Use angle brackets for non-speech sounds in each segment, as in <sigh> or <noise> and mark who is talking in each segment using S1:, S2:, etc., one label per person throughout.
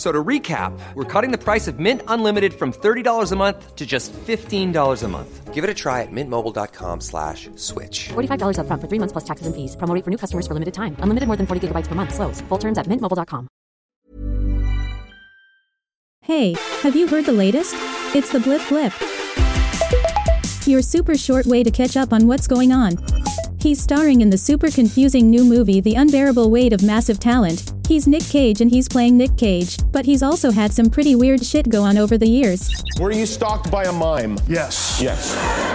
S1: F- So to recap, we're cutting the price of Mint Unlimited from $30 a month to just $15 a month. Give it a try at mintmobile.com slash switch.
S2: $45 upfront for three months plus taxes and fees. Promo for new customers for limited time. Unlimited more than 40 gigabytes per month. Slows. Full terms at mintmobile.com.
S3: Hey, have you heard the latest? It's the Blip Blip. Your super short way to catch up on what's going on. He's starring in the super confusing new movie The Unbearable Weight of Massive Talent. He's Nick Cage and he's playing Nick Cage, but he's also had some pretty weird shit go on over the years.
S4: Were you stalked by a mime?
S5: Yes.
S4: Yes.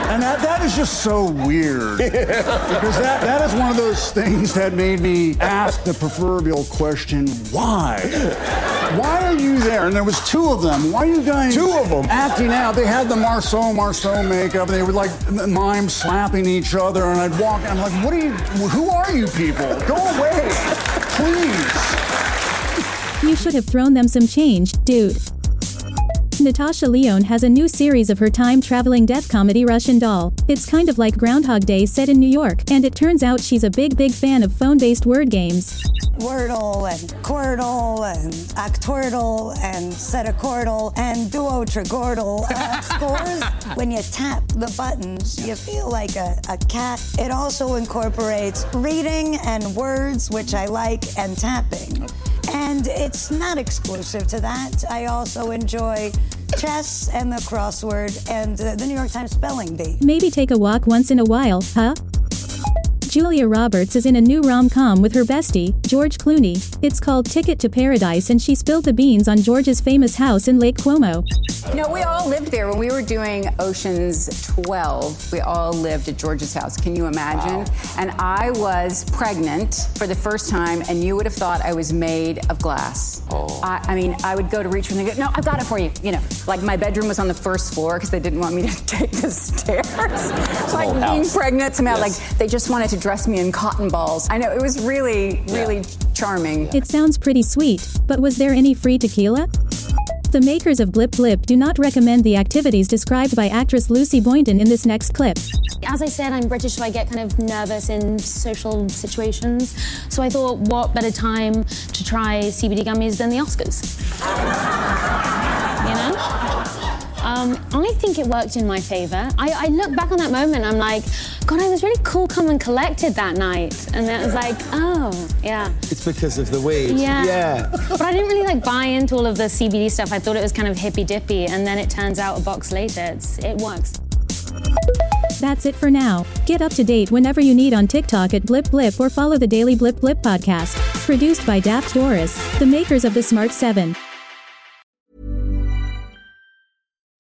S5: And that, that is just so weird. <laughs> because that, that is one of those things that made me ask the proverbial question, why? Why are you there? And there was two of them. Why are you guys
S4: Two of them
S5: acting out? They had the Marcel Marceau makeup, and they were like mime slapping each other, and I'd walk and I'm like, what are you who are you people? Go away. Please.
S3: You should have thrown them some change, dude. Natasha Lyonne has a new series of her time traveling death comedy Russian Doll. It's kind of like Groundhog Day set in New York, and it turns out she's a big, big fan of phone based word games.
S6: Wordle and Quordle and Octordle and Sedecordle and Duotrigordle uh, <laughs> scores. When you tap the buttons, you feel like a, a cat. It also incorporates reading and words, which I like, and tapping. And it's not exclusive to that. I also enjoy chess and the crossword and uh, the New York Times spelling bee.
S3: Maybe take a walk once in a while, huh? Julia Roberts is in a new rom com with her bestie, George Clooney. It's called Ticket to Paradise, and she spilled the beans on George's famous house in Lake Como.
S7: You know, we all lived there when we were doing Oceans 12. We all lived at George's house. Can you imagine? And I was pregnant for the first time, and you would have thought I was made of glass. Oh. I, I mean, I would go to reach for them and go, No, I've got it for you. You know, like my bedroom was on the first floor because they didn't want me to <laughs> take the stairs. like
S4: old
S7: being
S4: house.
S7: pregnant, somehow,
S4: Yes.
S7: like they just wanted to dress me in cotton balls. I know, it was really, really charming.
S3: It sounds pretty sweet, but was there any free tequila? The makers of Blip Blip do not recommend the activities described by actress Lucy Boynton in this next clip.
S8: As I said, I'm British, so I get kind of nervous in social situations. So I thought, what better time to try CBD gummies than the Oscars? <laughs> you know? Um, I think it worked in my favor. I, I look back on that moment, I'm like, God, I was really cool, calm, and collected that night. And then it was like, oh, yeah.
S9: It's because of the weed.
S8: Yeah. But I didn't really like buy into all of the CBD stuff. I thought it was kind of hippy dippy, and then it turns out a box later, it's, it works.
S3: That's it for now. Get up to date whenever you need on TikTok at Blip Blip or follow the Daily Blip Blip podcast. Produced by Daft Doris, the makers of the Smart 7.